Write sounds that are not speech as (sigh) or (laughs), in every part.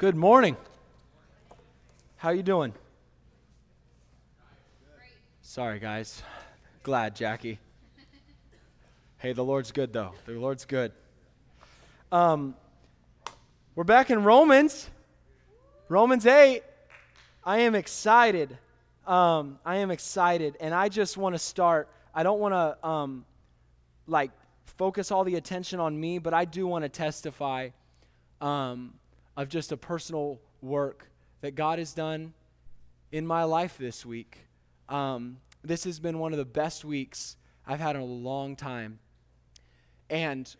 Good morning. How you doing? Sorry, guys. Glad, Jackie. Hey, the Lord's good though. The Lord's good. Um, we're back in Romans, Romans eight. I am excited. Um, I am excited, and I just want to start. I don't want to um, like focus all the attention on me, but I do want to testify um, of just a personal work that God has done in my life this week. Um, this has been one of the best weeks I've had in a long time. And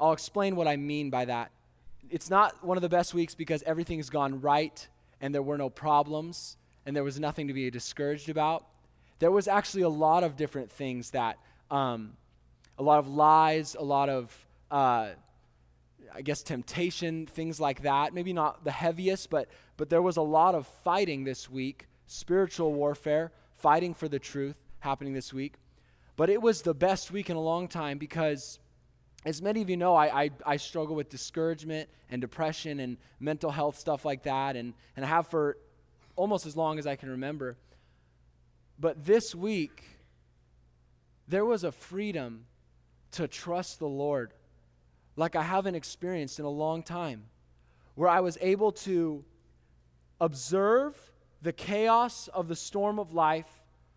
I'll explain what I mean by that. It's not one of the best weeks because everything's gone right and there were no problems and there was nothing to be discouraged about. There was actually a lot of different things that, um, a lot of lies, a lot of, uh, I guess, temptation, things like that. Maybe not the heaviest, but, but there was a lot of fighting this week, spiritual warfare, fighting for the truth happening this week. But it was the best week in a long time because, as many of you know, I, I, I struggle with discouragement and depression and mental health stuff like that, and, and I have for almost as long as I can remember. But this week, there was a freedom to trust the Lord like I haven't experienced in a long time, where I was able to observe the chaos of the storm of life,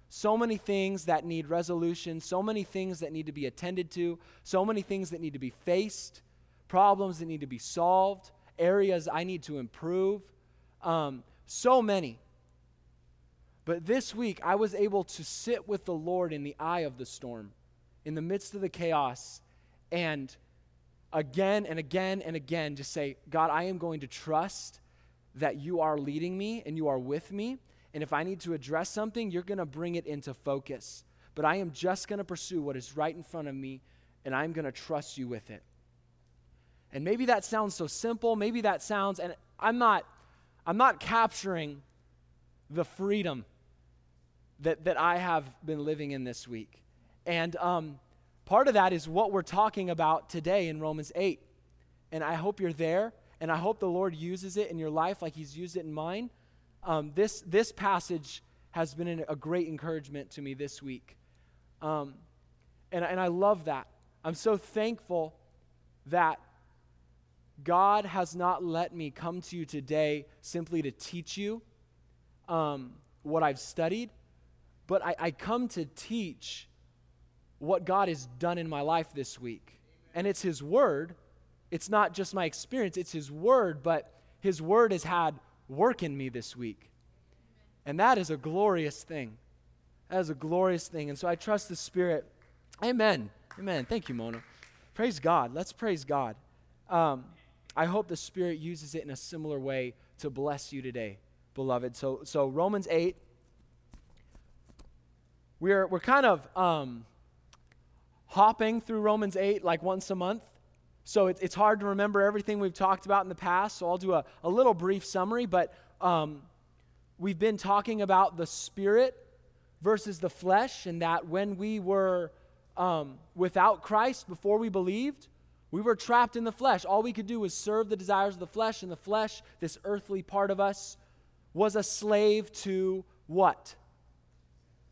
so many things that need resolution, so many things that need to be attended to, so many things that need to be faced, problems that need to be solved, areas I need to improve, um, so many. But this week, I was able to sit with the Lord in the eye of the storm, in the midst of the chaos, and again and again and again just say, God, I am going to trust that you are leading me and you are with me. And if I need to address something, you're going to bring it into focus. But I am just going to pursue what is right in front of me, and I'm going to trust you with it. And maybe that sounds so simple. Maybe that sounds, and I'm not, I'm not capturing the freedom that, that I have been living in this week. And um, part of that is what we're talking about today in Romans 8. And I hope you're there, and I hope the Lord uses it in your life like He's used it in mine. Um, this, this passage has been a great encouragement to me this week. Um, and, and I love that. I'm so thankful that God has not let me come to you today simply to teach you um, what I've studied, but I, I come to teach what God has done in my life this week. And it's His Word. It's not just my experience, it's His Word, but His Word has had work in me this week. And that is a glorious thing. That is a glorious thing. And so I trust the Spirit. Amen. Amen. Thank you, Mona. Praise God. Let's praise God. Um, I hope the Spirit uses it in a similar way to bless you today, beloved. So, so Romans 8, we're, we're kind of um, hopping through Romans 8 like once a month. So it, it's hard to remember everything we've talked about in the past. So I'll do a, a little brief summary. But um, we've been talking about the spirit versus the flesh, and that when we were um, without Christ before we believed, we were trapped in the flesh. All we could do was serve the desires of the flesh, and the flesh, this earthly part of us, was a slave to what?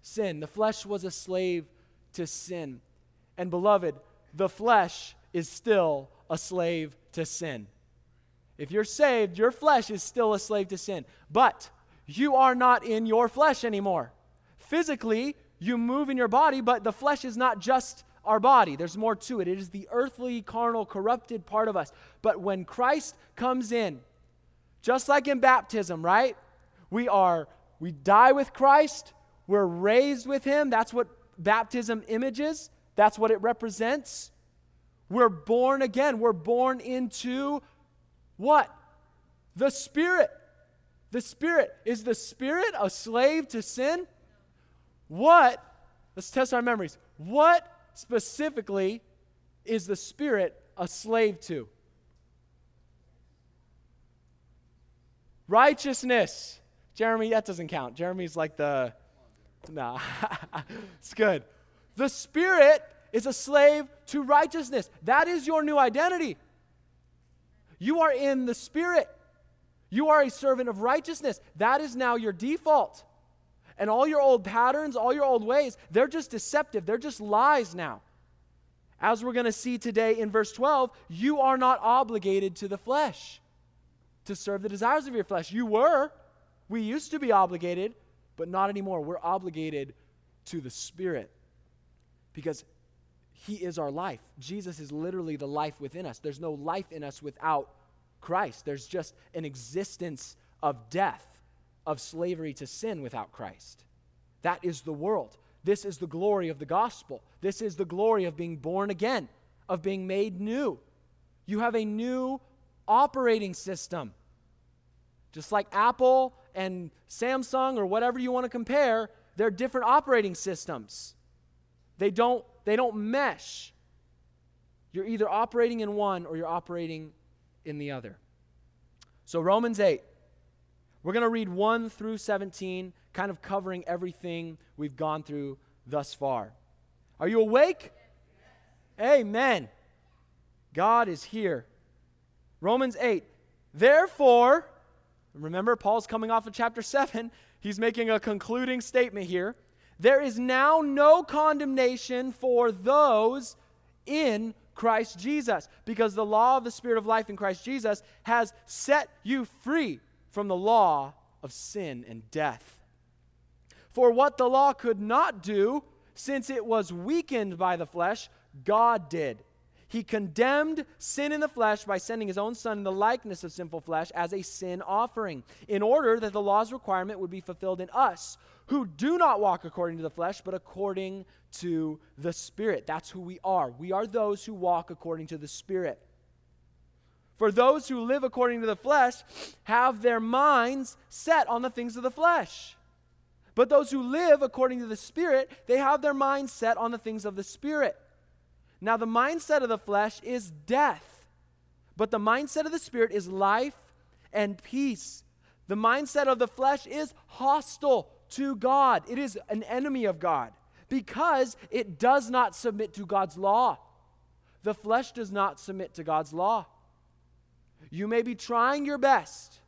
Sin. The flesh was a slave to sin. And beloved, the flesh is still a slave to sin. If you're saved, your flesh is still a slave to sin. But you are not in your flesh anymore. Physically, you move in your body, but the flesh is not just our body. There's more to it. It is the earthly, carnal, corrupted part of us. But when Christ comes in, just like in baptism, right? We are we die with Christ, we're raised with him. That's what baptism images. That's what it represents. We're born again. We're born into what? The Spirit. The Spirit. Is the Spirit a slave to sin? What, let's test our memories. What specifically is the Spirit a slave to? Righteousness. Jeremy, that doesn't count. Jeremy's like the, nah, (laughs) it's good. The Spirit is a slave to righteousness. That is your new identity. You are in the Spirit. You are a servant of righteousness. That is now your default. And all your old patterns, all your old ways, they're just deceptive. They're just lies now. As we're going to see today in verse 12, you are not obligated to the flesh to serve the desires of your flesh. You were. We used to be obligated, but not anymore. We're obligated to the Spirit because He is our life. Jesus is literally the life within us. There's no life in us without Christ, there's just an existence of death, of slavery to sin without Christ. That is the world. This is the glory of the gospel. This is the glory of being born again, of being made new. You have a new operating system. Just like Apple and Samsung or whatever you want to compare, they're different operating systems. They don't, they don't mesh. You're either operating in one or you're operating in the other. So, Romans 8, we're going to read 1 through 17, kind of covering everything we've gone through thus far. Are you awake? Amen. God is here. Romans 8. Therefore, remember, Paul's coming off of chapter 7. He's making a concluding statement here. There is now no condemnation for those in Christ Jesus, because the law of the Spirit of life in Christ Jesus has set you free from the law of sin and death. For what the law could not do, since it was weakened by the flesh, God did. He condemned sin in the flesh by sending his own Son in the likeness of sinful flesh as a sin offering, in order that the law's requirement would be fulfilled in us, who do not walk according to the flesh, but according to the Spirit. That's who we are. We are those who walk according to the Spirit. For those who live according to the flesh have their minds set on the things of the flesh. But those who live according to the Spirit, they have their minds set on the things of the Spirit. Now, the mindset of the flesh is death, but the mindset of the Spirit is life and peace. The mindset of the flesh is hostile to God, it is an enemy of God because it does not submit to God's law. The flesh does not submit to God's law. You may be trying your best.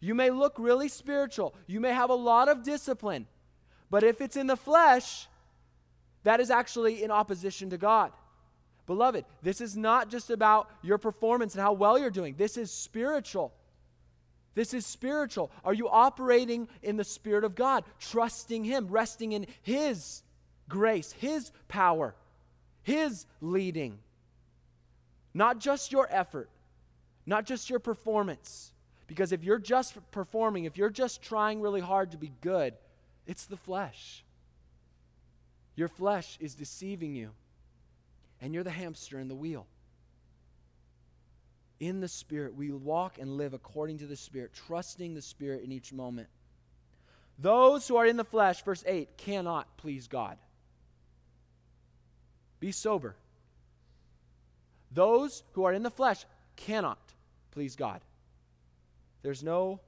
You may look really spiritual. You may have a lot of discipline. But if it's in the flesh, that is actually in opposition to God. Beloved, this is not just about your performance and how well you're doing. This is spiritual. This is spiritual. Are you operating in the Spirit of God, trusting Him, resting in His grace, His power, His leading? Not just your effort, not just your performance. Because if you're just performing, if you're just trying really hard to be good, it's the flesh. Your flesh is deceiving you, and you're the hamster in the wheel. In the Spirit, we walk and live according to the Spirit, trusting the Spirit in each moment. Those who are in the flesh, verse 8, cannot please God. Be sober. Those who are in the flesh cannot please God. There's no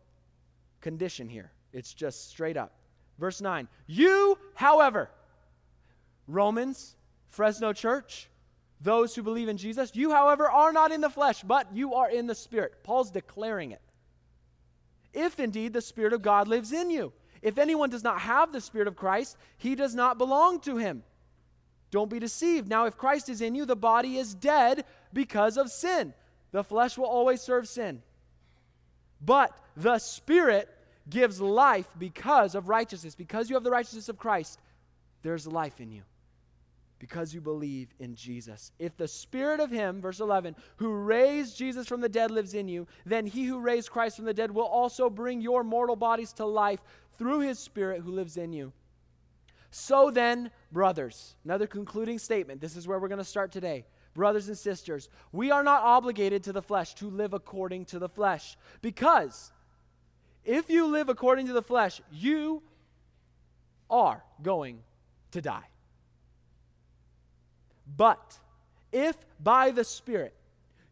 condition here, it's just straight up. Verse 9, you, however, Romans, Fresno Church, those who believe in Jesus, you, however, are not in the flesh, but you are in the Spirit. Paul's declaring it. If indeed the Spirit of God lives in you. If anyone does not have the Spirit of Christ, he does not belong to him. Don't be deceived. Now, if Christ is in you, the body is dead because of sin. The flesh will always serve sin. But the Spirit gives life because of righteousness. Because you have the righteousness of Christ, there's life in you. Because you believe in Jesus. If the Spirit of Him, verse 11, who raised Jesus from the dead lives in you, then He who raised Christ from the dead will also bring your mortal bodies to life through His Spirit who lives in you. So then, brothers, another concluding statement. This is where we're going to start today. Brothers and sisters, we are not obligated to the flesh to live according to the flesh. Because if you live according to the flesh, you are going to die. But if by the Spirit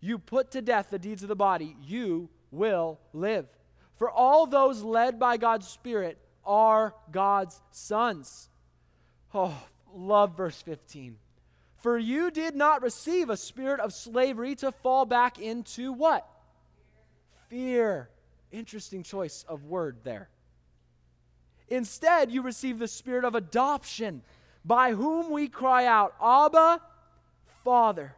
you put to death the deeds of the body, you will live. For all those led by God's Spirit are God's sons. Oh, love verse 15. For you did not receive a spirit of slavery to fall back into what? fear. Interesting choice of word there. Instead, you receive the spirit of adoption, by whom we cry out, Abba, Father.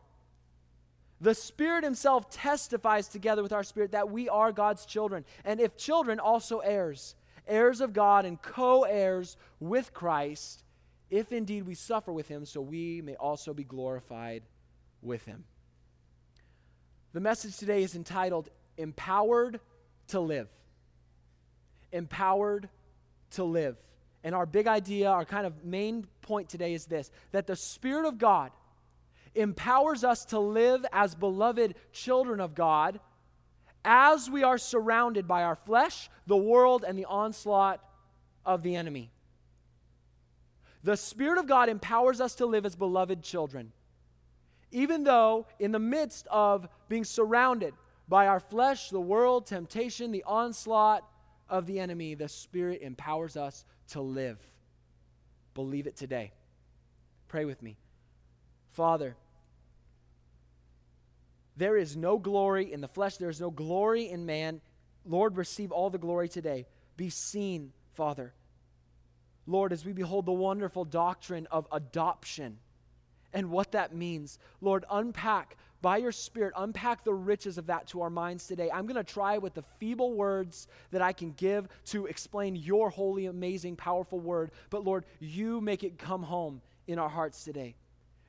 The Spirit Himself testifies together with our spirit that we are God's children. And if children, also heirs, heirs of God and co heirs with Christ, if indeed we suffer with Him, so we may also be glorified with Him. The message today is entitled Empowered to Live. Empowered to Live. And our big idea, our kind of main point today is this that the Spirit of God empowers us to live as beloved children of God as we are surrounded by our flesh, the world, and the onslaught of the enemy. The Spirit of God empowers us to live as beloved children. Even though, in the midst of being surrounded by our flesh, the world, temptation, the onslaught of the enemy, the Spirit empowers us to live. Believe it today. Pray with me. Father, there is no glory in the flesh, there is no glory in man. Lord, receive all the glory today. Be seen, Father. Lord, as we behold the wonderful doctrine of adoption and what that means, Lord, unpack by your Spirit, unpack the riches of that to our minds today. I'm going to try with the feeble words that I can give to explain your holy, amazing, powerful word. But Lord, you make it come home in our hearts today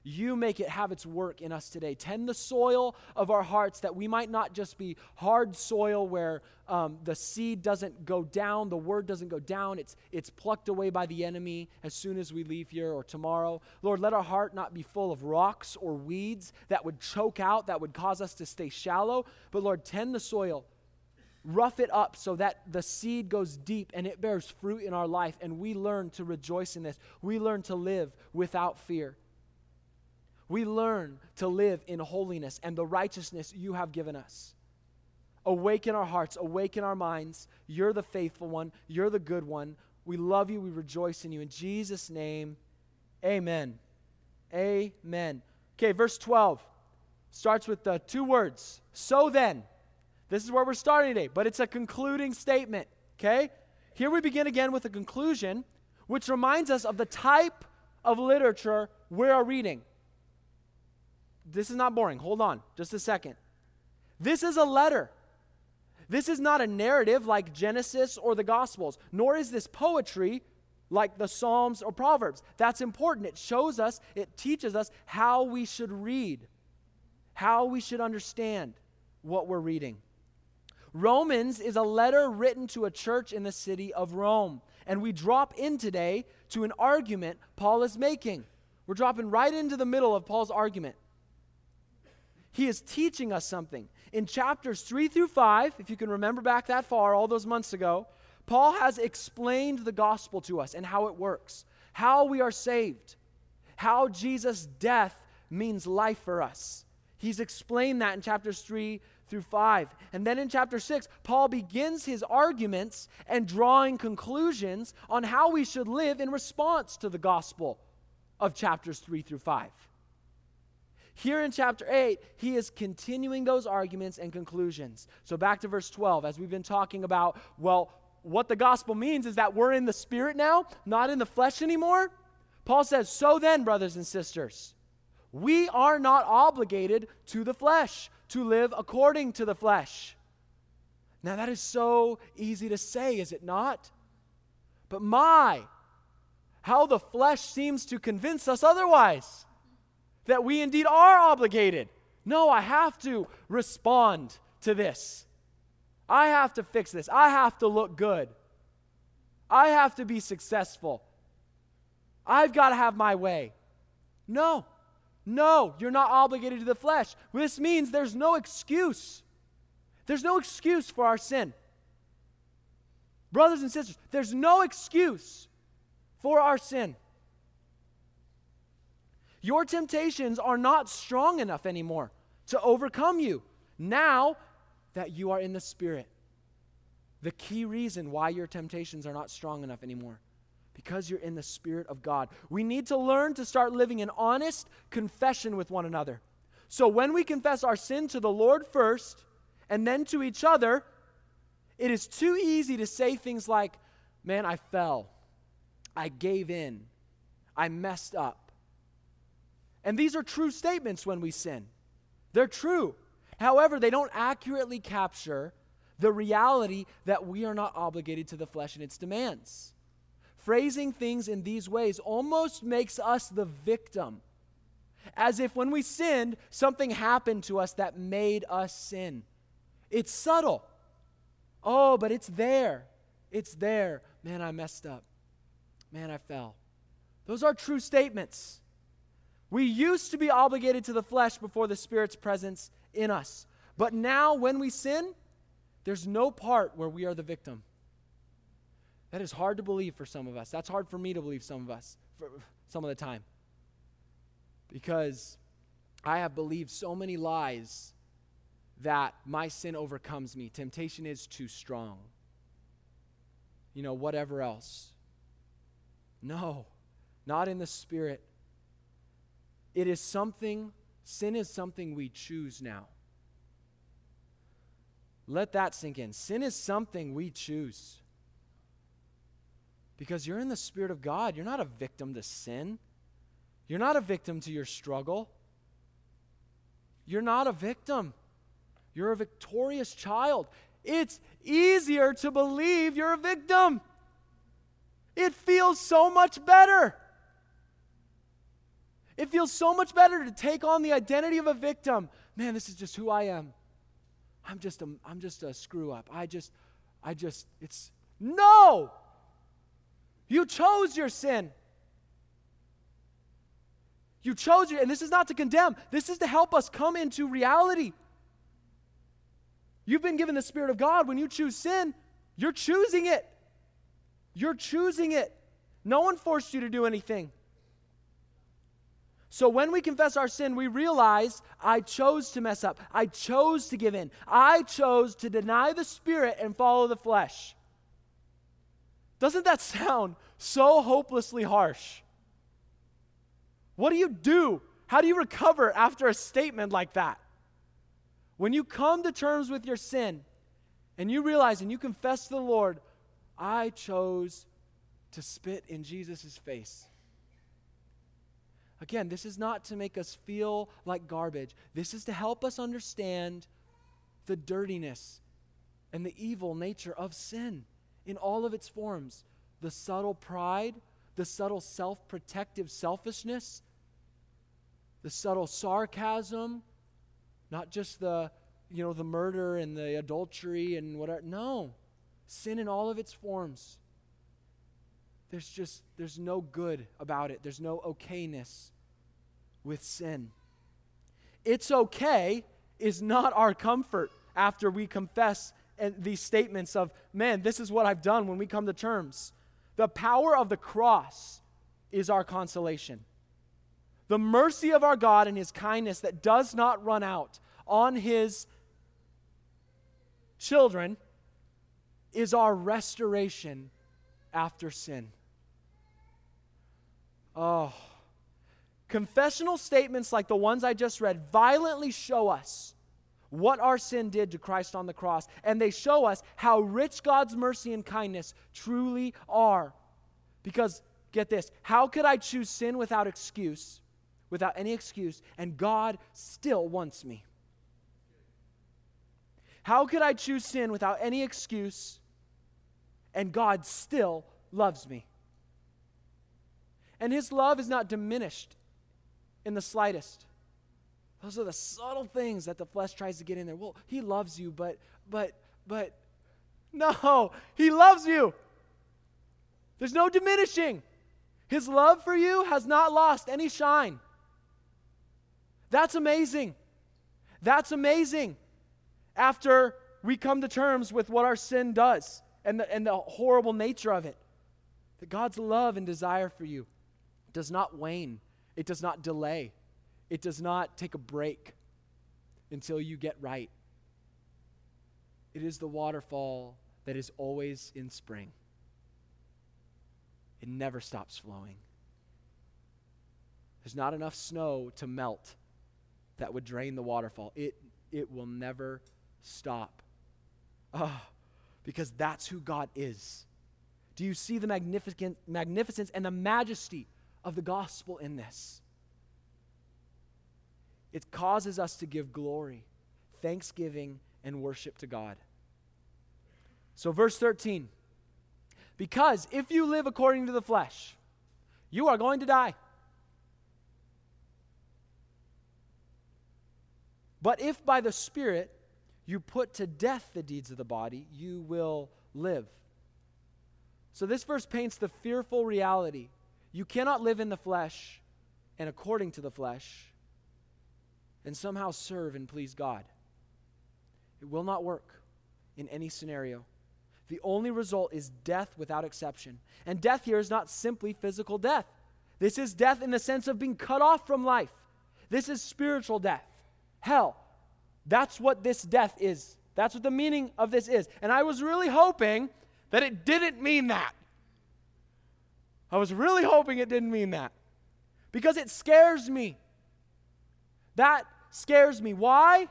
you make it have its work in us today. Tend the soil of our hearts that we might not just be hard soil where um, the seed doesn't go down, the word doesn't go down, it's, it's plucked away by the enemy as soon as we leave here or tomorrow. Lord, let our heart not be full of rocks or weeds that would choke out, that would cause us to stay shallow. But Lord, tend the soil rough it up so that the seed goes deep and it bears fruit in our life and we learn to rejoice in this. We learn to live without fear we learn to live in holiness and the righteousness you have given us. Awaken our hearts, awaken our minds. You're the faithful one, you're the good one. We love you, we rejoice in you. In Jesus' name, amen. Amen. Okay, verse 12 starts with the two words. So then, this is where we're starting today, but it's a concluding statement, okay? Here we begin again with a conclusion, which reminds us of the type of literature we are reading. This is not boring. Hold on just a second. This is a letter. This is not a narrative like Genesis or the Gospels, nor is this poetry like the Psalms or Proverbs. That's important. It shows us, it teaches us how we should read, how we should understand what we're reading. Romans is a letter written to a church in the city of Rome. And we drop in today to an argument Paul is making. We're dropping right into the middle of Paul's argument. He is teaching us something. In chapters 3 through 5, if you can remember back that far, all those months ago, Paul has explained the gospel to us and how it works, how we are saved, how Jesus' death means life for us. He's explained that in chapters 3 through 5. And then in chapter 6, Paul begins his arguments and drawing conclusions on how we should live in response to the gospel of chapters 3 through 5. Here in chapter 8, he is continuing those arguments and conclusions. So back to verse 12, as we've been talking about, well, what the gospel means is that we're in the spirit now, not in the flesh anymore. Paul says, So then, brothers and sisters, we are not obligated to the flesh to live according to the flesh. Now, that is so easy to say, is it not? But my, how the flesh seems to convince us otherwise that we indeed are obligated. No, I have to respond to this. I have to fix this. I have to look good. I have to be successful. I've got to have my way. No, no, you're not obligated to the flesh. This means there's no excuse. There's no excuse for our sin. Brothers and sisters, there's no excuse for our sin. Your temptations are not strong enough anymore to overcome you now that you are in the Spirit. The key reason why your temptations are not strong enough anymore because you're in the Spirit of God. We need to learn to start living an honest confession with one another. So when we confess our sin to the Lord first and then to each other, It is too easy to say things like, man, I fell, I gave in, I messed up. And these are true statements when we sin. They're true. However, they don't accurately capture the reality that we are not obligated to the flesh and its demands. Phrasing things in these ways almost makes us the victim, as if when we sinned, something happened to us that made us sin. It's subtle. Oh, but it's there. It's there. Man, I messed up. Man, I fell. Those are true statements. We used to be obligated to the flesh before the Spirit's presence in us. But now, when we sin, there's no part where we are the victim. That is hard to believe for some of us. That's hard for me to believe some of us, for some of the time. Because I have believed so many lies that my sin overcomes me. Temptation is too strong. You know, whatever else. No, not in the Spirit. It is something, sin is something we choose now. Let that sink in. Sin is something we choose. Because you're in the Spirit of God. You're not a victim to sin. You're not a victim to your struggle. You're not a victim. You're a victorious child. It's easier to believe you're a victim. It feels so much better. It feels so much better to take on the identity of a victim. Man, this is just who I am. I'm just a, I'm just a screw up. I just, I just, it's, no! You chose your sin. You chose it, and this is not to condemn, this is to help us come into reality. You've been given the Spirit of God. When you choose sin, you're choosing it. You're choosing it. No one forced you to do anything. So when we confess our sin, we realize I chose to mess up. I chose to give in. I chose to deny the Spirit and follow the flesh. Doesn't that (laughs) sound so hopelessly harsh? What do you do? How do you recover after a statement like that? When you come to terms with your sin and you realize and you confess to the Lord, I chose to spit in Jesus' face. Again, this is not to make us feel like garbage. This is to help us understand the dirtiness and the evil nature of sin in all of its forms. The subtle pride, the subtle self protective selfishness, the subtle sarcasm, not just the you know the murder and the adultery and whatever. No. Sin in all of its forms there's just there's no good about it. There's no okayness with sin. It's okay is not our comfort after we confess and these statements of man this is what i've done when we come to terms. The power of the cross is our consolation. The mercy of our god and his kindness that does not run out on his children is our restoration after sin. Oh. Confessional statements like the ones I just read violently show us what our sin did to Christ on the cross, and they show us how rich God's mercy and kindness truly are. Because, get this, how could I choose sin without excuse, without any excuse, and God still wants me? How could I choose sin without any excuse and God still loves me? And his love is not diminished in the slightest. Those are the subtle things that the flesh tries to get in there. Well, he loves you, but, but, but, no, he loves you. There's no diminishing. His love for you has not lost any shine. That's amazing. That's amazing after we come to terms with what our sin does and the, and the horrible nature of it. That God's love and desire for you does not wane, it does not delay, it does not take a break until you get right. It is the waterfall that is always in spring, it never stops flowing. There's not enough snow to melt that would drain the waterfall. It, it will never stop. Oh, because that's who God is. Do you see the magnificent, magnificence and the majesty of the gospel in this? It causes us to give glory, thanksgiving, and worship to God. So, verse 13 because if you live according to the flesh, you are going to die. But if by the Spirit you put to death the deeds of the body, you will live. So this verse paints the fearful reality. You cannot live in the flesh and according to the flesh and somehow serve and please God. It will not work in any scenario. The only result is death without exception. And death here is not simply physical death. This is death in the sense of being cut off from life. This is spiritual death. Hell. That's what this death is. That's what the meaning of this is. And I was really hoping that it didn't mean that. I was really hoping it didn't mean that. Because it scares me. That scares me. Why?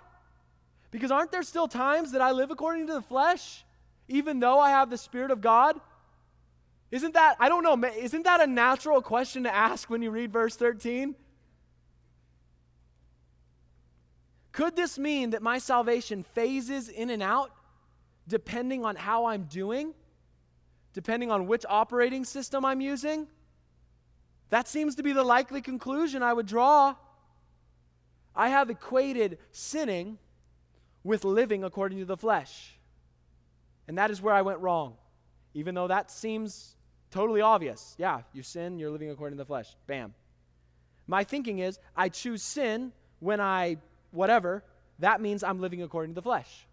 Because aren't there still times that I live according to the flesh? even though I have the Spirit of God? Isn't that, I don't know, isn't that a natural question to ask when you read verse 13? Could this mean that my salvation phases in and out depending on how I'm doing? Depending on which operating system I'm using? That seems to be the likely conclusion I would draw. I have equated sinning with living according to the flesh. And that is where I went wrong. Even though that seems totally obvious. Yeah, you sin, you're living according to the flesh. Bam. My thinking is I choose sin when I, whatever, that means I'm living according to the flesh.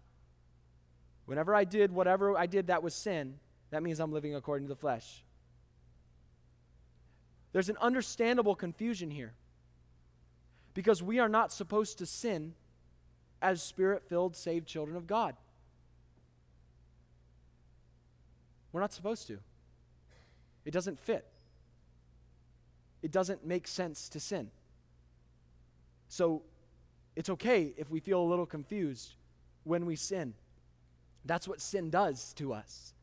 Whenever I did whatever I did that was sin, that means I'm living according to the flesh. There's an understandable confusion here because we are not supposed to sin as spirit filled, saved children of God. We're not supposed to. It doesn't fit. It doesn't make sense to sin. So it's okay if we feel a little confused when we sin. That's what sin does to us.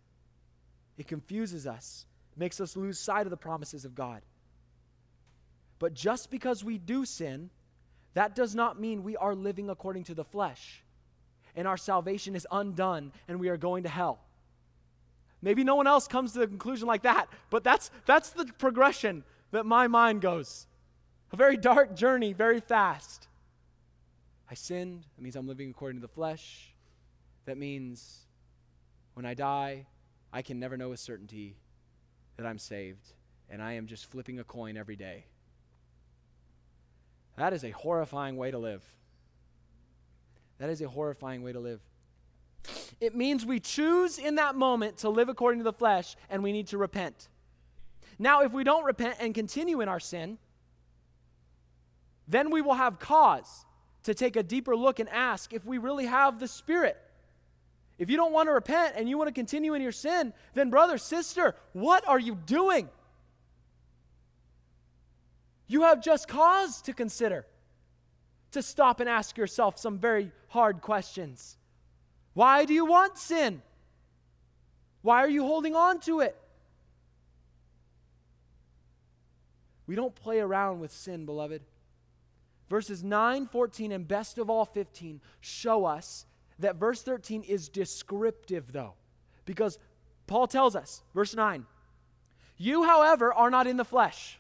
It confuses us, makes us lose sight of the promises of God. But just because we do sin, that does not mean we are living according to the flesh and our salvation is undone and we are going to hell. Maybe no one else comes to the conclusion like that, but that's, that's the progression that my mind goes. A very dark journey, very fast. I sinned. That means I'm living according to the flesh. That means when I die, I can never know with certainty that I'm saved, and I am just flipping a coin every day. That is a horrifying way to live. That is a horrifying way to live. It means we choose in that moment to live according to the flesh and we need to repent. Now, if we don't repent and continue in our sin, then we will have cause to take a deeper look and ask if we really have the Spirit. If you don't want to repent and you want to continue in your sin, then, brother, sister, what are you doing? You have just cause to consider, to stop and ask yourself some very hard questions. Why do you want sin? Why are you holding on to it? We don't play around with sin, beloved. Verses 9, 14, and best of all 15 show us that verse 13 is descriptive, though, because Paul tells us, verse 9, You, however, are not in the flesh.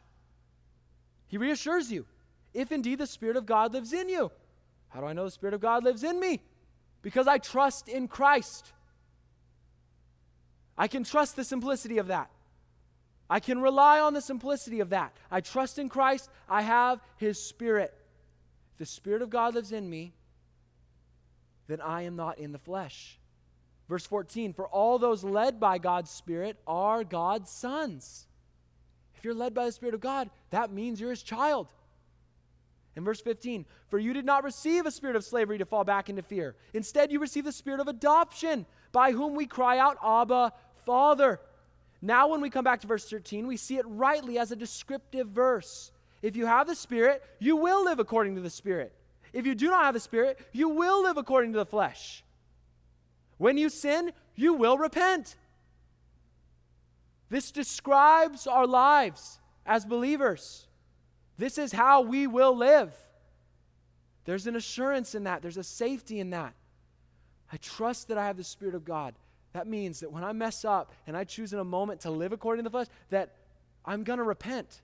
He reassures you, if indeed the Spirit of God lives in you. How do I know the Spirit of God lives in me? because I trust in Christ. I can trust the simplicity of that. I can rely on the simplicity of that. I trust in Christ. I have His Spirit. The Spirit of God lives in me, then I am not in the flesh. Verse 14 For all those led by God's Spirit are God's sons. If you're led by the Spirit of God, that means you're His child. In verse 15, for you did not receive a spirit of slavery to fall back into fear. Instead, you received the spirit of adoption, by whom we cry out, Abba, Father. Now, when we come back to verse 13, we see it rightly as a descriptive verse. If you have the Spirit, you will live according to the Spirit. If you do not have the Spirit, you will live according to the flesh. When you sin, you will repent. This describes our lives as believers. This is how we will live. There's an assurance in that, there's a safety in that. I trust that I have the Spirit of God. That means that when I mess up and I choose in a moment to live according to the flesh, that I'm going to repent,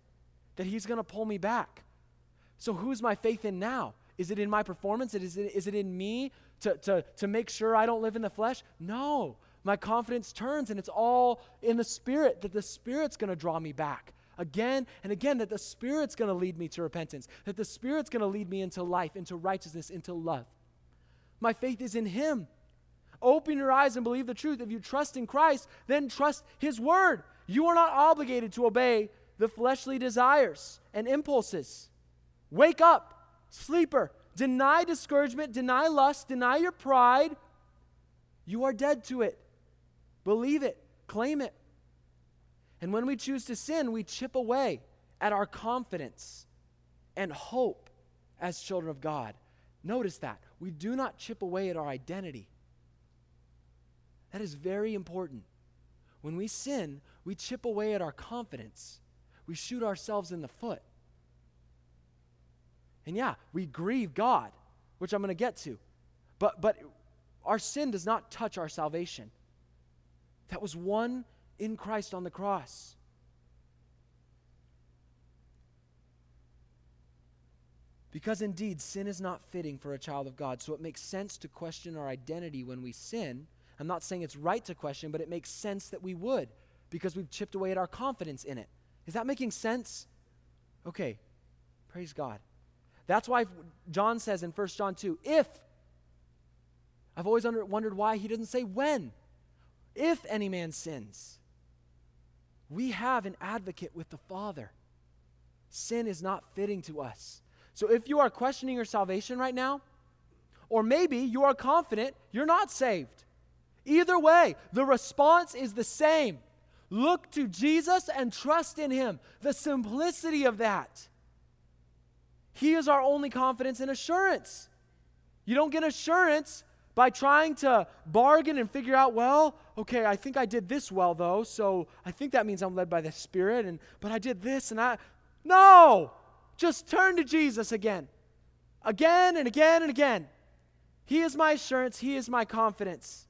that He's going to pull me back. So, who's my faith in now? Is it in my performance? Is it, is it in me to, to, to make sure I don't live in the flesh? No. My confidence turns and it's all in the Spirit, that the Spirit's going to draw me back again and again, that the Spirit's going to lead me to repentance, that the Spirit's going to lead me into life, into righteousness, into love. My faith is in Him. Open your eyes and believe the truth. If you trust in Christ, then trust His word. You are not obligated to obey the fleshly desires and impulses. Wake up, sleeper. Deny discouragement, deny lust, deny your pride. You are dead to it. Believe it, claim it. And when we choose to sin, we chip away at our confidence and hope as children of God. Notice that. We do not chip away at our identity. That is very important. When we sin, we chip away at our confidence. We shoot ourselves in the foot. And yeah, we grieve God, which I'm going to get to. But but our sin does not touch our salvation. That was won in Christ on the cross. Because indeed, sin is not fitting for a child of God. So it makes sense to question our identity when we sin I'm not saying it's right to question, but it makes sense that we would because we've chipped away at our confidence in it. Is that making sense? Okay, praise God. That's why John says in 1 John 2 if, I've always under, wondered why he doesn't say when. If any man sins, we have an advocate with the Father. Sin is not fitting to us. So if you are questioning your salvation right now, or maybe you are confident you're not saved, Either way, the response is the same. Look to Jesus and trust in Him. The simplicity of that. He is our only confidence and assurance. You don't get assurance by trying to bargain and figure out, well, okay, I think I did this well though, so I think that means I'm led by the Spirit, and but I did this and I no! Just turn to Jesus again. Again and again and again. He is my assurance, He is my confidence.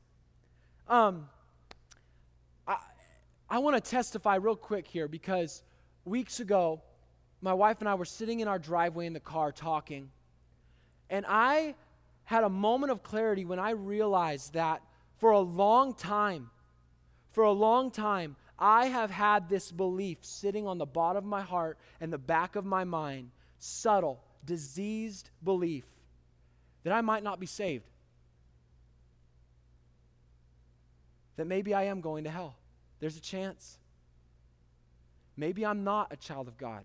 Um, I want to testify real quick here because weeks ago, my wife and I were sitting in our driveway in the car talking, and I had a moment of clarity when I realized that for a long time, for a long time, I have had this belief sitting on the bottom of my heart and the back of my mind, subtle, diseased belief, that I might not be saved. that maybe I am going to hell. There's a chance. Maybe I'm not a child of God.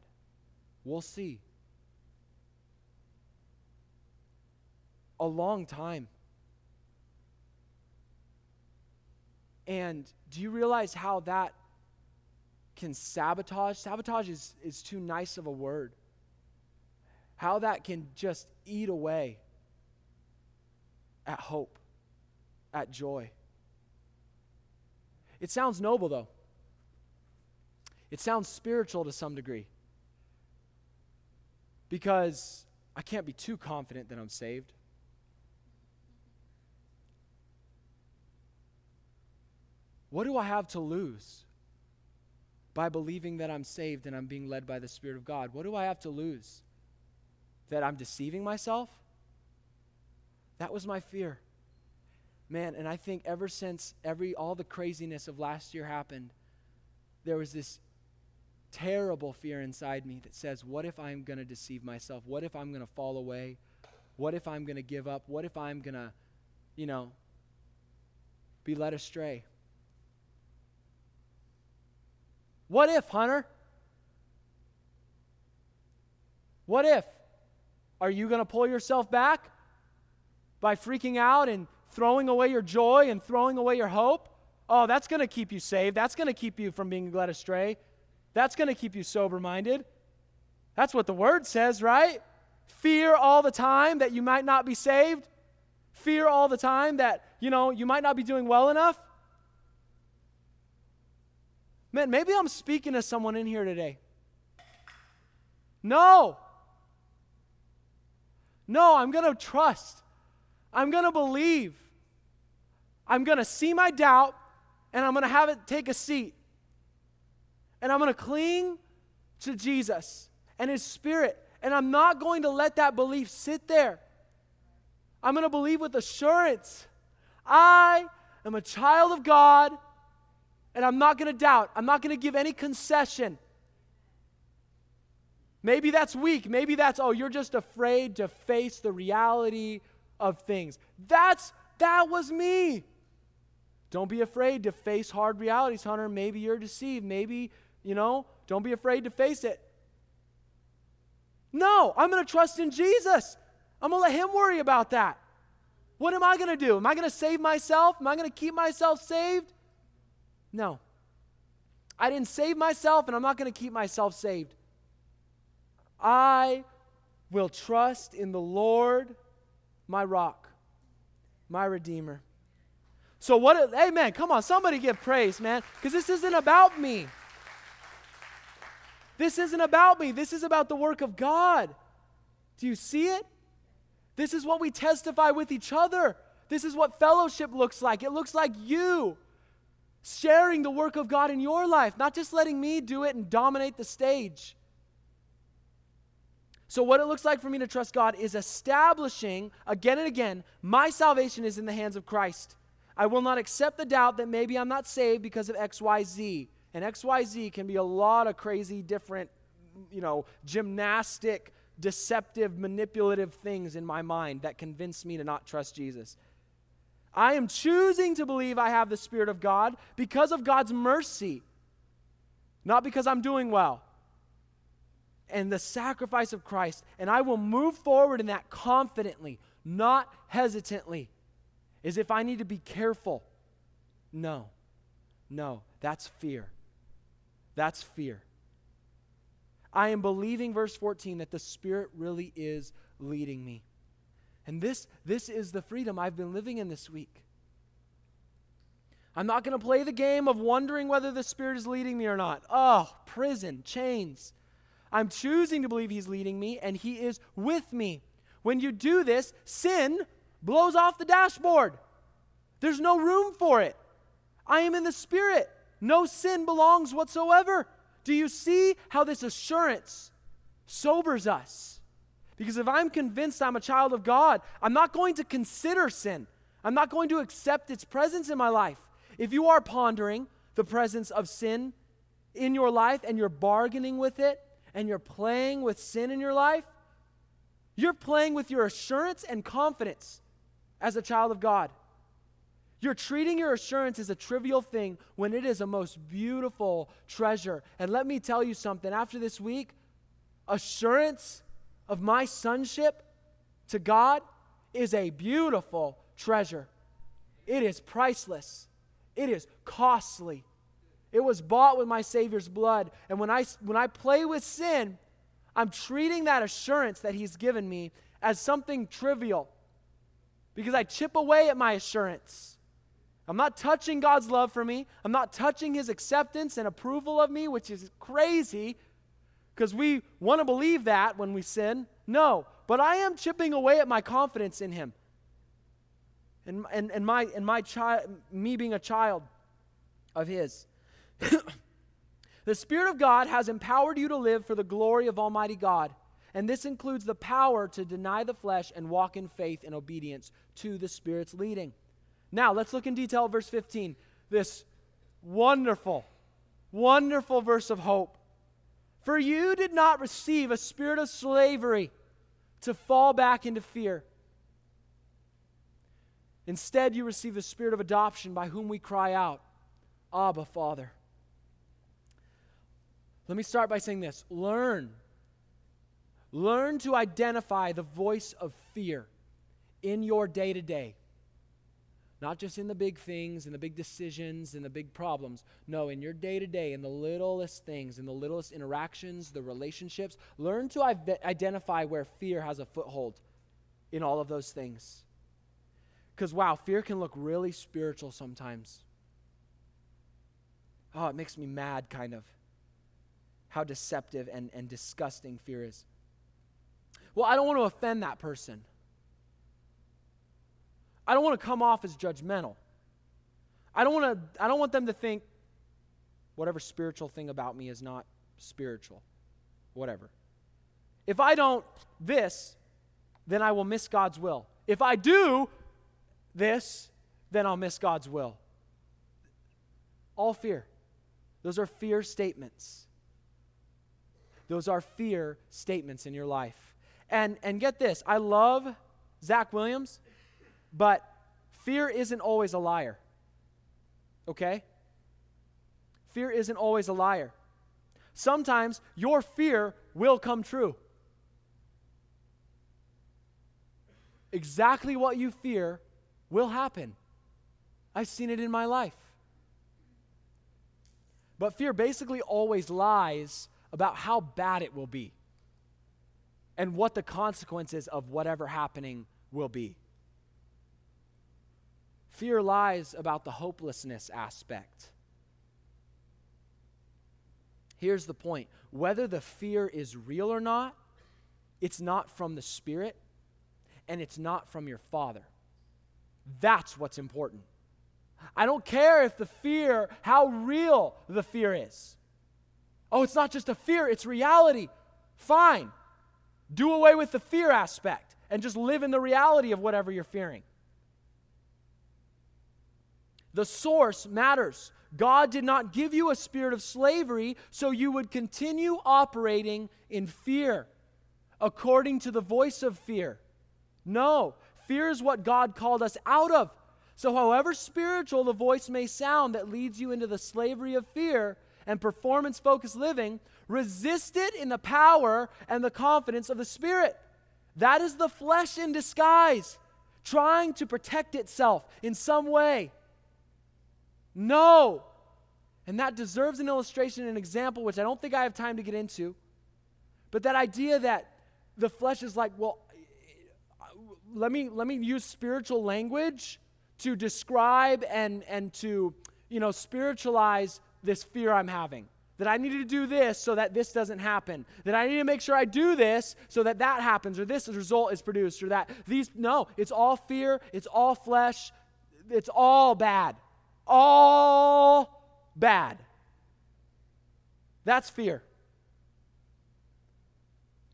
We'll see. A long time. And do you realize how that can sabotage? Sabotage is, is too nice of a word. How that can just eat away at hope, at joy. It sounds noble, though. It sounds spiritual to some degree. Because I can't be too confident that I'm saved. What do I have to lose by believing that I'm saved and I'm being led by the Spirit of God? What do I have to lose? That I'm deceiving myself? That was my fear man, and I think ever since every all the craziness of last year happened, there was this terrible fear inside me that says, what if I'm going to deceive myself? What if I'm going to fall away? What if I'm going to give up? What if I'm going to, you know, be led astray? What if, Hunter? What if? Are you going to pull yourself back by freaking out and throwing away your joy and throwing away your hope, oh, that's going to keep you saved. That's going to keep you from being led astray. That's going to keep you sober minded. That's what the word says, right? Fear all the time that you might not be saved. Fear all the time that, you know, you might not be doing well enough. Man, maybe I'm speaking to someone in here today. No. No, I'm going to trust. I'm going to believe. I'm going to see my doubt and I'm going to have it take a seat. And I'm going to cling to Jesus and His Spirit. And I'm not going to let that belief sit there. I'm going to believe with assurance. I am a child of God, and I'm not going to doubt. I'm not going to give any concession. Maybe that's weak. Maybe that's, oh, you're just afraid to face the reality of things. That's that was me. Don't be afraid to face hard realities, Hunter. Maybe you're deceived. Maybe, you know, don't be afraid to face it. No, I'm going to trust in Jesus. I'm going to let Him worry about that. What am I going to do? Am I going to save myself? Am I going to keep myself saved? No. I didn't save myself, and I'm not going to keep myself saved. I will trust in the Lord, my rock, my redeemer. So, what, amen. Come on, somebody give praise, man, because this isn't about me. This isn't about me. This is about the work of God. Do you see it? This is what we testify with each other. This is what fellowship looks like. It looks like you sharing the work of God in your life, not just letting me do it and dominate the stage. So, what it looks like for me to trust God is establishing again and again my salvation is in the hands of Christ. I will not accept the doubt that maybe I'm not saved because of XYZ. And XYZ can be a lot of crazy, different, you know, gymnastic, deceptive, manipulative things in my mind that convince me to not trust Jesus. I am choosing to believe I have the Spirit of God because of God's mercy, not because I'm doing well. And the sacrifice of Christ. And I will move forward in that confidently, not hesitantly, as if I need to be careful. No, no, that's fear. That's fear. I am believing, verse 14, that the Spirit really is leading me. And this, this is the freedom I've been living in this week. I'm not going to play the game of wondering whether the Spirit is leading me or not. Oh, prison, chains. I'm choosing to believe He's leading me, and He is with me. When you do this, sin blows off the dashboard. There's no room for it. I am in the Spirit. No sin belongs whatsoever. Do you see how this assurance sobers us? Because if I'm convinced I'm a child of God, I'm not going to consider sin. I'm not going to accept its presence in my life. If you are pondering the presence of sin in your life and you're bargaining with it and you're playing with sin in your life, you're playing with your assurance and confidence as a child of God. You're treating your assurance as a trivial thing when it is a most beautiful treasure. And let me tell you something after this week, assurance of my sonship to God is a beautiful treasure. It is priceless, it is costly. It was bought with my Savior's blood. And when I, when I play with sin, I'm treating that assurance that He's given me as something trivial because I chip away at my assurance. I'm not touching God's love for me. I'm not touching his acceptance and approval of me, which is crazy because we want to believe that when we sin. No, but I am chipping away at my confidence in him. And, and, and my, and my child, me being a child of his. (coughs) the Spirit of God has empowered you to live for the glory of Almighty God. And this includes the power to deny the flesh and walk in faith and obedience to the Spirit's leading. Now, let's look in detail verse 15. This wonderful, wonderful verse of hope. For you did not receive a spirit of slavery to fall back into fear. Instead, you received the spirit of adoption by whom we cry out, Abba, Father. Let me start by saying this learn. Learn to identify the voice of fear in your day to day. Not just in the big things and the big decisions and the big problems. No, in your day to day, in the littlest things, in the littlest interactions, the relationships. Learn to identify where fear has a foothold in all of those things. Because, wow, fear can look really spiritual sometimes. Oh, it makes me mad, kind of. How deceptive and, and disgusting fear is. Well, I don't want to offend that person. I don't want to come off as judgmental. I don't want to I don't want them to think whatever spiritual thing about me is not spiritual. Whatever. If I don't this, then I will miss God's will. If I do this, then I'll miss God's will. All fear. Those are fear statements. Those are fear statements in your life. And, and get this I love Zach Williams, but fear isn't always a liar. Okay? Fear isn't always a liar. Sometimes your fear will come true. Exactly what you fear will happen. I've seen it in my life. But fear basically always lies about how bad it will be and what the consequences of whatever happening will be. Fear lies about the hopelessness aspect. Here's the point whether the fear is real or not, it's not from the Spirit and it's not from your Father. That's what's important. I don't care if the fear, how real the fear is. Oh, it's not just a fear, it's reality. Fine. Do away with the fear aspect and just live in the reality of whatever you're fearing. The source matters. God did not give you a spirit of slavery so you would continue operating in fear according to the voice of fear. No, fear is what God called us out of. So, however spiritual the voice may sound that leads you into the slavery of fear and performance focused living, resist it in the power and the confidence of the Spirit. That is the flesh in disguise, trying to protect itself in some way. No. And that deserves an illustration, an example, which I don't think I have time to get into. But that idea that the flesh is like, well, let me let me use spiritual language to describe and and to you know spiritualize this fear I'm having. That I need to do this so that this doesn't happen. That I need to make sure I do this so that that happens or this result is produced or that these no, it's all fear, it's all flesh, it's all bad all bad. That's fear.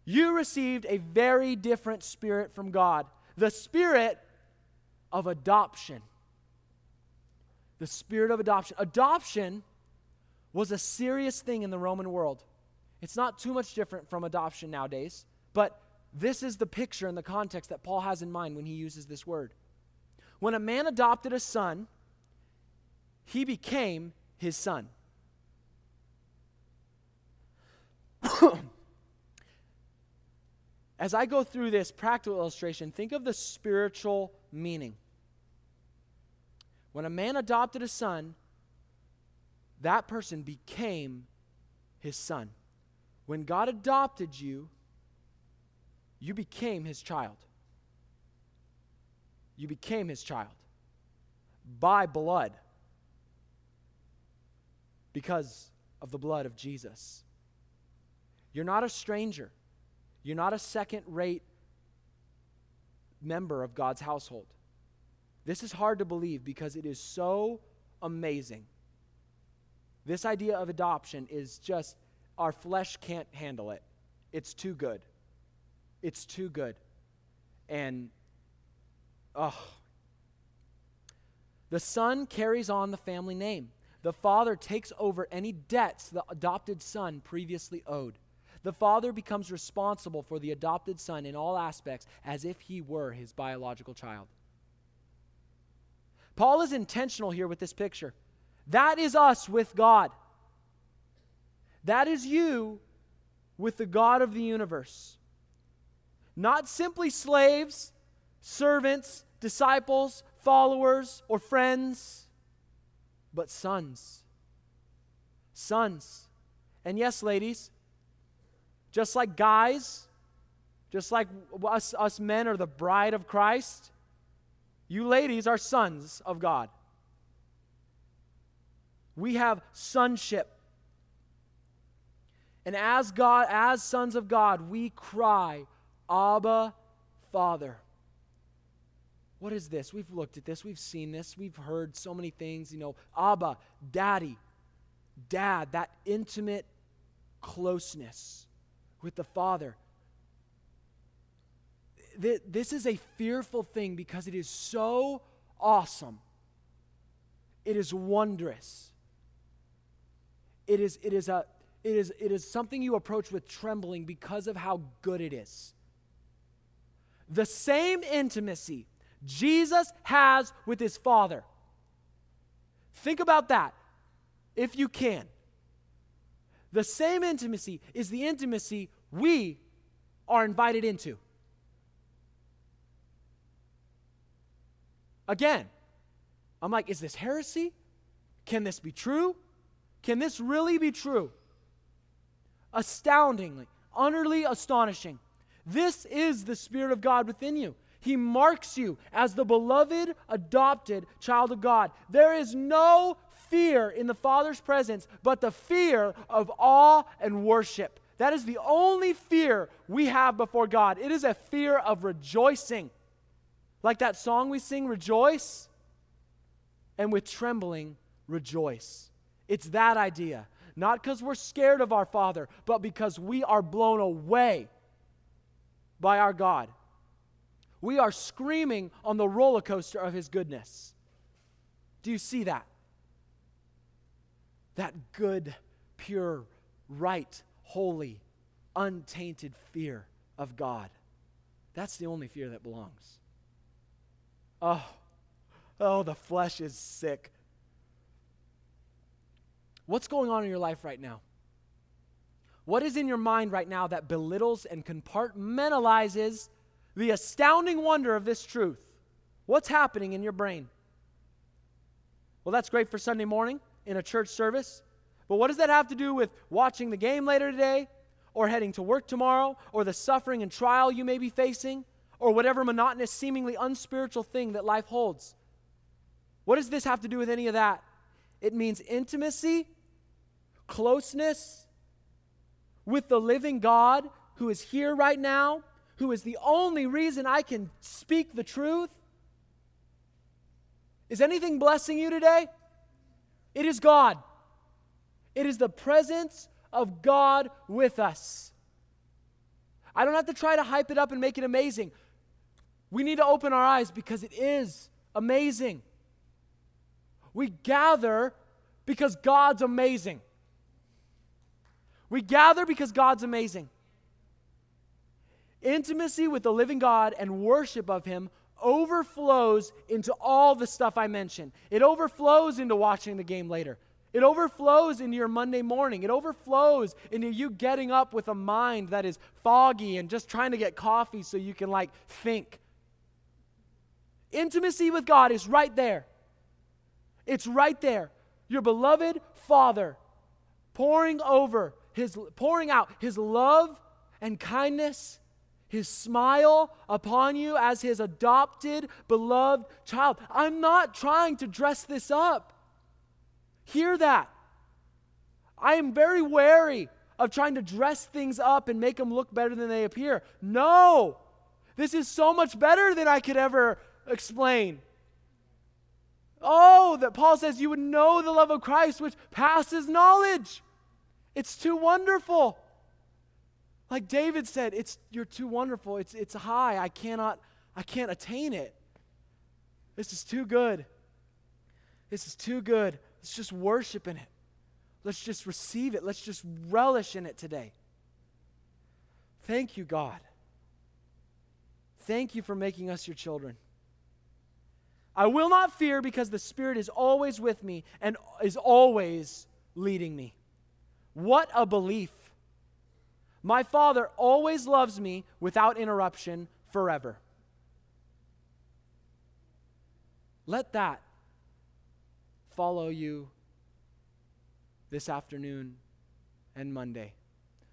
You received a very different spirit from God the spirit of adoption. The spirit of adoption. Adoption was a serious thing in the Roman world. It's not too much different from adoption nowadays, but this is the picture and the context that Paul has in mind when he uses this word. When a man adopted a son, he became his son. (coughs) As I go through this practical illustration, think of the spiritual meaning. When a man adopted a son, that person became his son. When God adopted you, you became his child. You became his child by blood because of the blood of Jesus. You're not a stranger. You're not a second rate member of God's household. This is hard to believe because it is so amazing. This idea of adoption is just, our flesh can't handle it. It's too good. It's too good. And, oh. The son carries on the family name. The father takes over any debts the adopted son previously owed. The father becomes responsible for the adopted son in all aspects as if he were his biological child. Paul is intentional here with this picture. That is us with God. That is you with the God of the universe. Not simply slaves, servants, disciples, followers, or friends but sons. Sons. And yes, ladies, just like guys, just like us, us men are the bride of Christ, you ladies are sons of God. We have sonship. And as God, as sons of God, we cry, Abba, Father. What is this? We've looked at this, we've seen this, we've heard so many things. You know, Abba, Daddy, Dad, that intimate closeness with the Father. This is a fearful thing because it is so awesome. It is wondrous. It is, it is, a, it is, it is something you approach with trembling because of how good it is. The same intimacy Jesus has with his Father. Think about that, if you can. The same intimacy is the intimacy we are invited into. Again, I'm like, is this heresy? Can this be true? Can this really be true? Astoundingly, utterly astonishing. This is the Spirit of God within you. He marks you as the beloved, adopted child of God. There is no fear in the Father's presence but the fear of awe and worship. That is the only fear we have before God. It is a fear of rejoicing. Like that song we sing, Rejoice, and with trembling, rejoice. It's that idea. Not because we're scared of our Father, but because we are blown away by our God. We are screaming on the roller coaster of His goodness. Do you see that? That good, pure, right, holy, untainted fear of God. That's the only fear that belongs. Oh, oh, the flesh is sick. What's going on in your life right now? What is in your mind right now that belittles and compartmentalizes the astounding wonder of this truth? What's happening in your brain? Well, that's great for Sunday morning in a church service. But what does that have to do with watching the game later today, or heading to work tomorrow, or the suffering and trial you may be facing, or whatever monotonous, seemingly unspiritual thing that life holds? What does this have to do with any of that? It means intimacy, closeness with the living God who is here right now, who is the only reason I can speak the truth. Is anything blessing you today? It is God. It is the presence of God with us. I don't have to try to hype it up and make it amazing. We need to open our eyes because it is amazing. We gather because God's amazing. We gather because God's amazing. Intimacy with the living God and worship of Him overflows into all the stuff I mentioned. It overflows into watching the game later. It overflows into your Monday morning. It overflows into you getting up with a mind that is foggy and just trying to get coffee so you can, like, think. Intimacy with God is right there. It's right there. Your beloved Father pouring over his pouring out his love and kindness his smile upon you as his adopted, beloved child. I'm not trying to dress this up. Hear that. I am very wary of trying to dress things up and make them look better than they appear. No, this is so much better than I could ever explain. Oh, that Paul says you would know the love of Christ which passes knowledge. It's too wonderful. Like David said, it's you're too wonderful. It's it's high. I cannot I can't attain it. This is too good. This is too good. Let's just worship in it. Let's just receive it. Let's just relish in it today. Thank you, God. Thank you for making us your children. I will not fear because the Spirit is always with me and is always leading me. What a belief. My Father always loves me without interruption forever. Let that follow you this afternoon and Monday.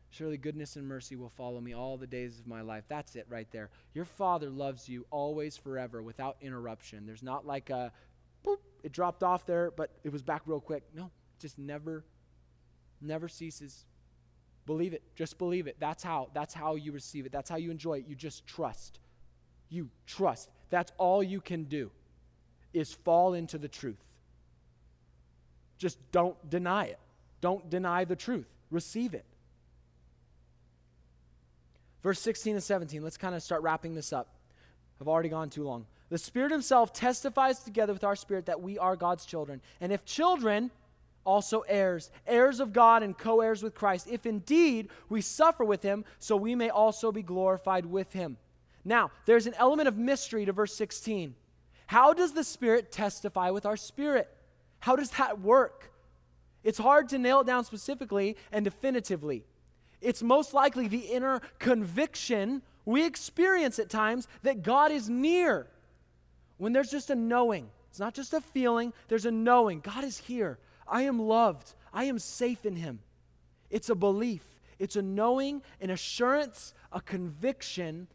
Surely goodness and mercy will follow me all the days of my life. That's it right there. Your Father loves you always, forever, without interruption. There's not like a boop, it dropped off there, but it was back real quick. No, just never, never ceases. Believe it. Just believe it. That's how. That's how you receive it. That's how you enjoy it. You just trust. You trust. That's all you can do is fall into the truth. Just don't deny it. Don't deny the truth. Receive it. Verse 16 and 17. Let's kind of start wrapping this up. I've already gone too long. The Spirit Himself testifies together with our spirit that we are God's children. And if children, also heirs, heirs of God and co heirs with Christ, if indeed we suffer with Him, so we may also be glorified with Him. Now, there's an element of mystery to verse 16. How does the Spirit testify with our spirit? How does that work? It's hard to nail it down specifically and definitively. It's most likely the inner conviction we experience at times that God is near. When there's just a knowing, it's not just a feeling, there's a knowing. God is here. I am loved. I am safe in Him. It's a belief, it's a knowing, an assurance, a conviction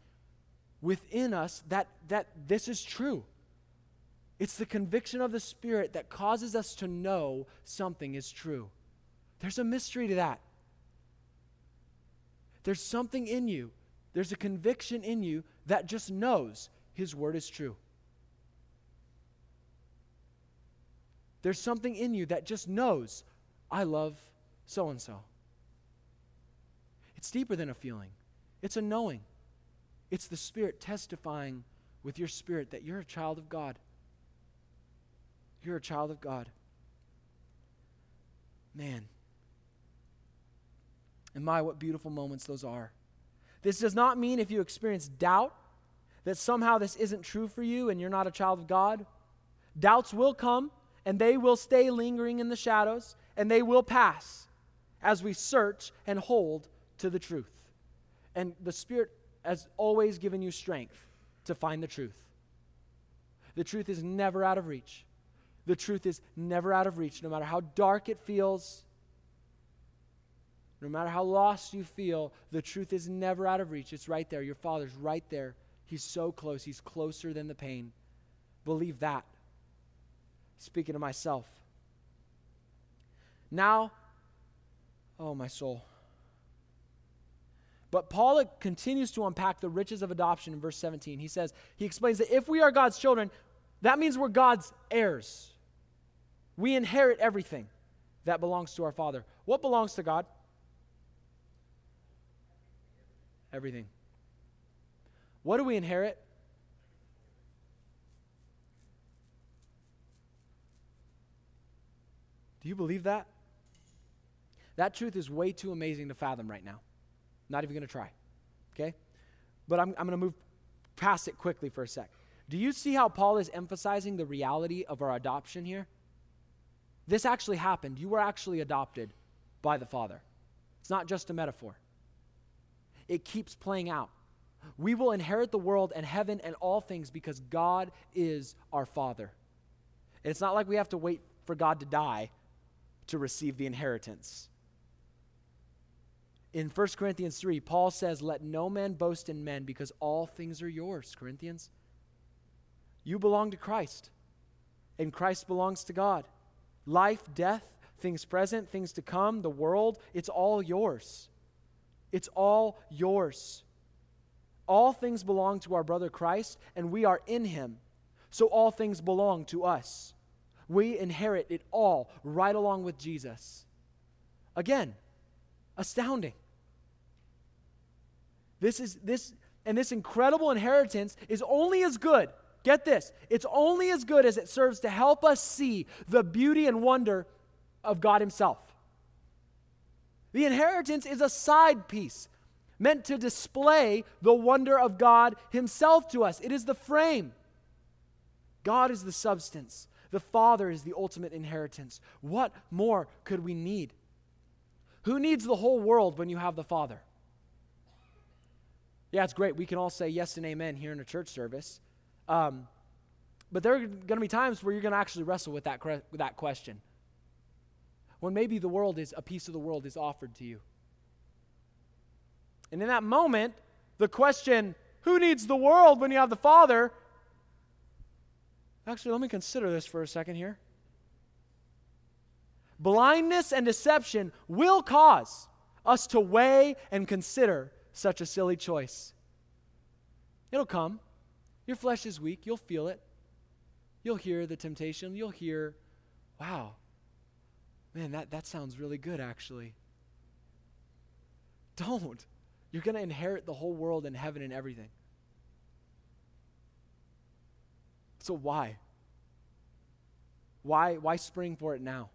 within us that, that this is true. It's the conviction of the Spirit that causes us to know something is true. There's a mystery to that. There's something in you, there's a conviction in you that just knows His Word is true. There's something in you that just knows, I love so and so. It's deeper than a feeling, it's a knowing. It's the Spirit testifying with your spirit that you're a child of God. You're a child of God. Man. And my, what beautiful moments those are. This does not mean if you experience doubt that somehow this isn't true for you and you're not a child of God. Doubts will come and they will stay lingering in the shadows and they will pass as we search and hold to the truth. And the Spirit has always given you strength to find the truth. The truth is never out of reach. The truth is never out of reach, no matter how dark it feels, no matter how lost you feel, the truth is never out of reach. It's right there. Your Father's right there. He's so close. He's closer than the pain. Believe that. Speaking to myself. Now, oh, my soul. But Paul continues to unpack the riches of adoption in verse 17. He says, he explains that if we are God's children, that means we're God's heirs. We inherit everything that belongs to our Father. What belongs to God? Everything. What do we inherit? You believe that? That truth is way too amazing to fathom right now. Not even going to try. Okay? But I'm, I'm going to move past it quickly for a sec. Do you see how Paul is emphasizing the reality of our adoption here? This actually happened. You were actually adopted by the Father. It's not just a metaphor it keeps playing out. We will inherit the world and heaven and all things because God is our Father. And it's not like we have to wait for God to die to receive the inheritance. In 1 Corinthians 3, Paul says, Let no man boast in men because all things are yours, Corinthians. You belong to Christ, and Christ belongs to God. Life, death, things present, things to come, the world, it's all yours. It's all yours. All things belong to our brother Christ, and we are in him. So all things belong to us. We inherit it all right along with Jesus. Again, astounding. This is this and this incredible inheritance is only as good. Get this. It's only as good as it serves to help us see the beauty and wonder of God himself. The inheritance is a side piece meant to display the wonder of God Himself to us. It is the frame. God is the substance, the Father is the ultimate inheritance. What more could we need? Who needs the whole world when you have the Father? Yeah, it's great. We can all say yes and amen here in a church service. Um, but there are going to be times where you're going to actually wrestle with that, with that question when maybe the world is, a piece of the world is offered to you. And in that moment, the question, who needs the world when you have the Father? Actually, let me consider this for a second here. blindness and deception will cause us to weigh and consider such a silly choice. It'll come. Your flesh is weak. You'll feel it. You'll hear the temptation. You'll hear, wow, man, that, that sounds really good, actually. Don't. You're going to inherit the whole world and heaven and everything. So why? Why, why spring for it now?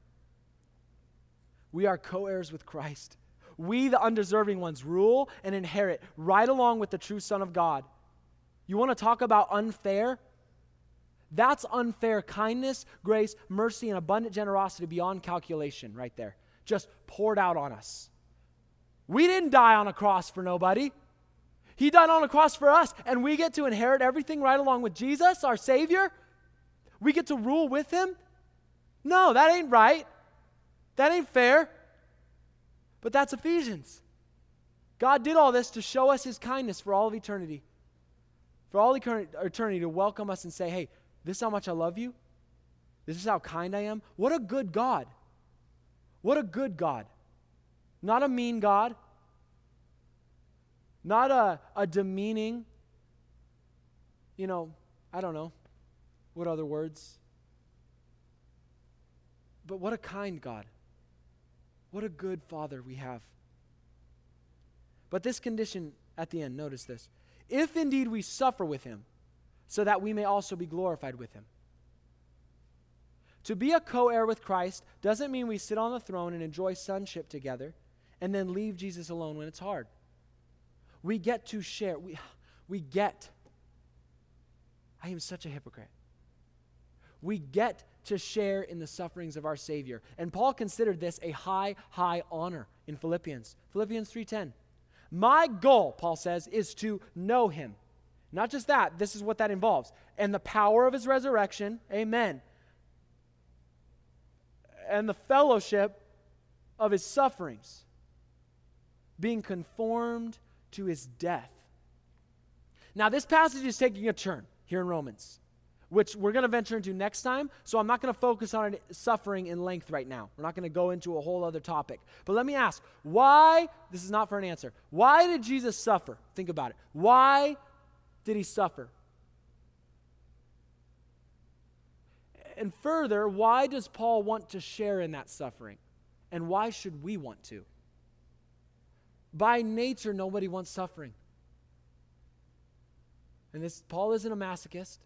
We are co heirs with Christ. We, the undeserving ones, rule and inherit right along with the true Son of God. You want to talk about unfair? That's unfair kindness, grace, mercy, and abundant generosity beyond calculation, right there. Just poured out on us. We didn't die on a cross for nobody. He died on a cross for us, and we get to inherit everything right along with Jesus, our Savior. We get to rule with Him. No, that ain't right. That ain't fair. But that's Ephesians. God did all this to show us His kindness for all of eternity. For all eternity to welcome us and say, hey, this is how much I love you. This is how kind I am. What a good God. What a good God. Not a mean God, not a, a demeaning, you know, I don't know. What other words? But what a kind God. What a good Father we have. But this condition at the end, notice this. If indeed we suffer with him, so that we may also be glorified with him. To be a co heir with Christ doesn't mean we sit on the throne and enjoy sonship together and then leave Jesus alone when it's hard. We get to share. We, (sighs) we get. I am such a hypocrite. We get to share in the sufferings of our Savior. And Paul considered this a high, high honor in Philippians. Philippians 3:10. My goal, Paul says, is to know him. Not just that, this is what that involves. And the power of his resurrection, amen. And the fellowship of his sufferings, being conformed to his death. Now, this passage is taking a turn here in Romans, which we're going to venture into next time. So I'm not going to focus on suffering in length right now. We're not going to go into a whole other topic. But let me ask why, this is not for an answer, why did Jesus suffer? Think about it. Why did he suffer? And further, why does Paul want to share in that suffering? And why should we want to? By nature, nobody wants suffering. And this Paul isn't a masochist.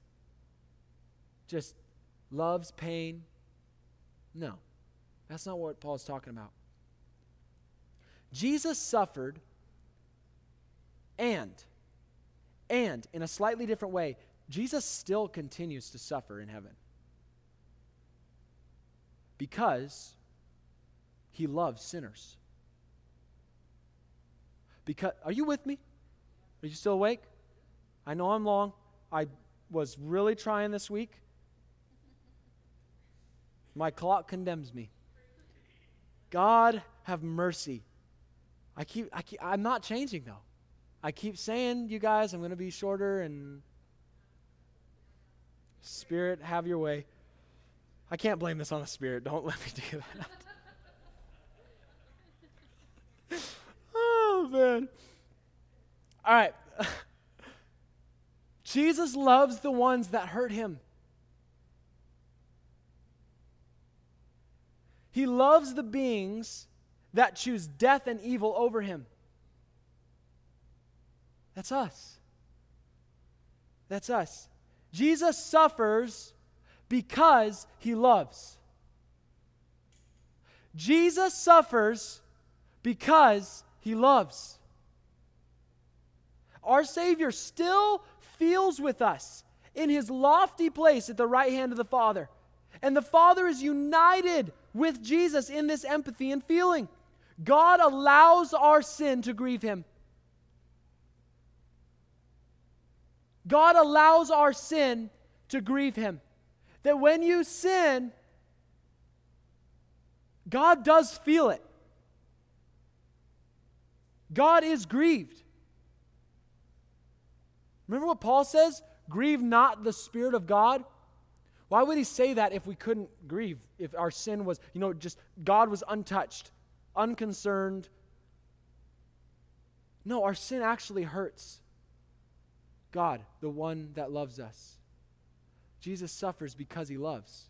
Just loves pain. No. That's not what Paul's talking about. Jesus suffered and and in a slightly different way, Jesus still continues to suffer in heaven. Because he loves sinners. Because are you with me? Are you still awake? I know I'm long. I was really trying this week. My clock condemns me. God have mercy. I keep, I keep I'm not changing though. I keep saying, you guys, I'm going to be shorter and Spirit, have your way. I can't blame this on the Spirit. Don't (laughs) let me do that. Man. All right. (laughs) Jesus loves the ones that hurt him. He loves the beings that choose death and evil over him. That's us. That's us. Jesus suffers because he loves. Jesus suffers because he loves. Our Savior still feels with us in his lofty place at the right hand of the Father. And the Father is united with Jesus in this empathy and feeling. God allows our sin to grieve him. God allows our sin to grieve him. That when you sin, God does feel it. God is grieved. Remember what Paul says? Grieve not the Spirit of God. Why would he say that if we couldn't grieve? If our sin was, you know, just God was untouched, unconcerned? No, our sin actually hurts God, the one that loves us. Jesus suffers because he loves.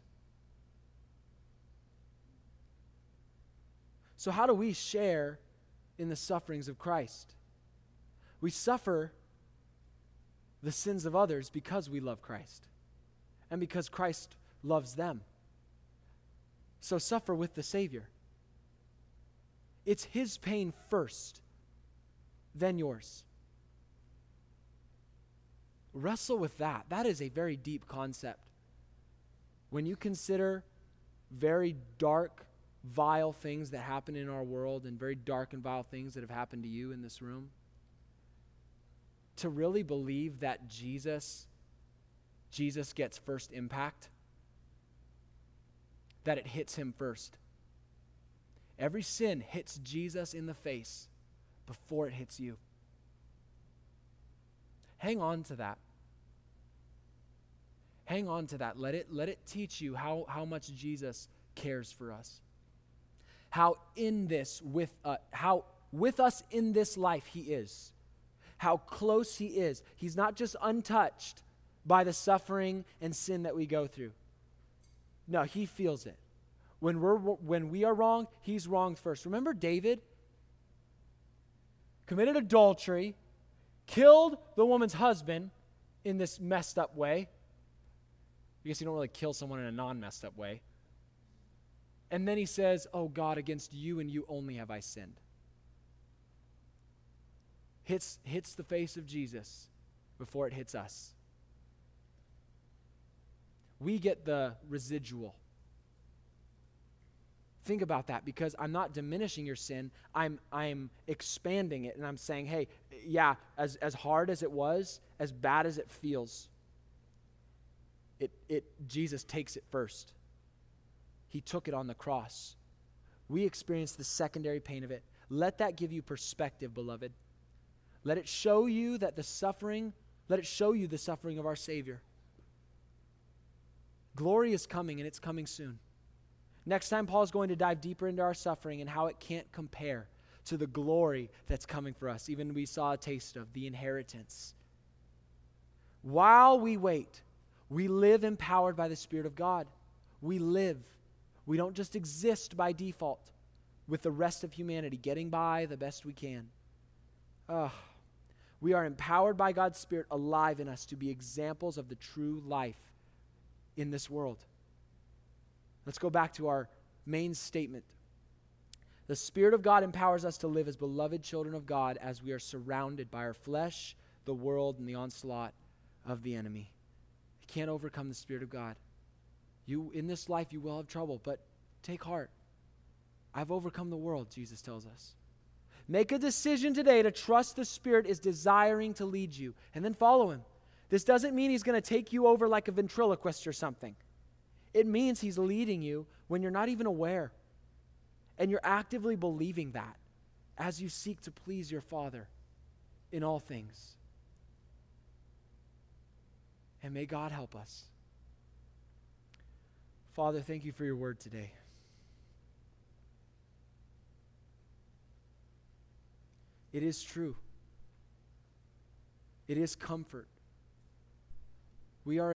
So, how do we share in the sufferings of Christ? We suffer the sins of others because we love Christ and because Christ loves them. So, suffer with the Savior. It's his pain first, then yours. Wrestle with that. That is a very deep concept. When you consider very dark, vile things that happen in our world and very dark and vile things that have happened to you in this room, to really believe that Jesus Jesus gets first impact, that it hits him first. Every sin hits Jesus in the face before it hits you. Hang on to that. Hang on to that. Let it, let it teach you how, how much Jesus cares for us. How in this, with, uh, how with us in this life he is. How close he is. He's not just untouched by the suffering and sin that we go through. No, he feels it. When, we're, when we are wrong, he's wronged first. Remember David? Committed adultery, killed the woman's husband in this messed up way. I guess you don't really kill someone in a non messed up way. And then he says, Oh God, against you and you only have I sinned. Hits, hits the face of Jesus before it hits us. We get the residual. Think about that because I'm not diminishing your sin. I'm, I'm expanding it and I'm saying, hey, yeah, as, as hard as it was, as bad as it feels, it, it, Jesus takes it first. He took it on the cross. We experience the secondary pain of it. Let that give you perspective, beloved. Let it show you that the suffering, let it show you the suffering of our Savior. Glory is coming, and it's coming soon. Next time, Paul is going to dive deeper into our suffering and how it can't compare to the glory that's coming for us. Even we saw a taste of the inheritance. While we wait, we live empowered by the Spirit of God. We live. We don't just exist by default with the rest of humanity, getting by the best we can. Oh, we are empowered by God's Spirit alive in us to be examples of the true life in this world. Let's go back to our main statement. The Spirit of God empowers us to live as beloved children of God as we are surrounded by our flesh, the world, and the onslaught of the enemy. You can't overcome the Spirit of God. You in this life you will have trouble, but take heart. I've overcome the world, Jesus tells us. Make a decision today to trust the Spirit is desiring to lead you, and then follow Him. This doesn't mean He's going to take you over like a ventriloquist or something. It means He's leading you when you're not even aware. And you're actively believing that as you seek to please your Father in all things. And may God help us. Father, thank you for your word today. It is true. It is comfort. We are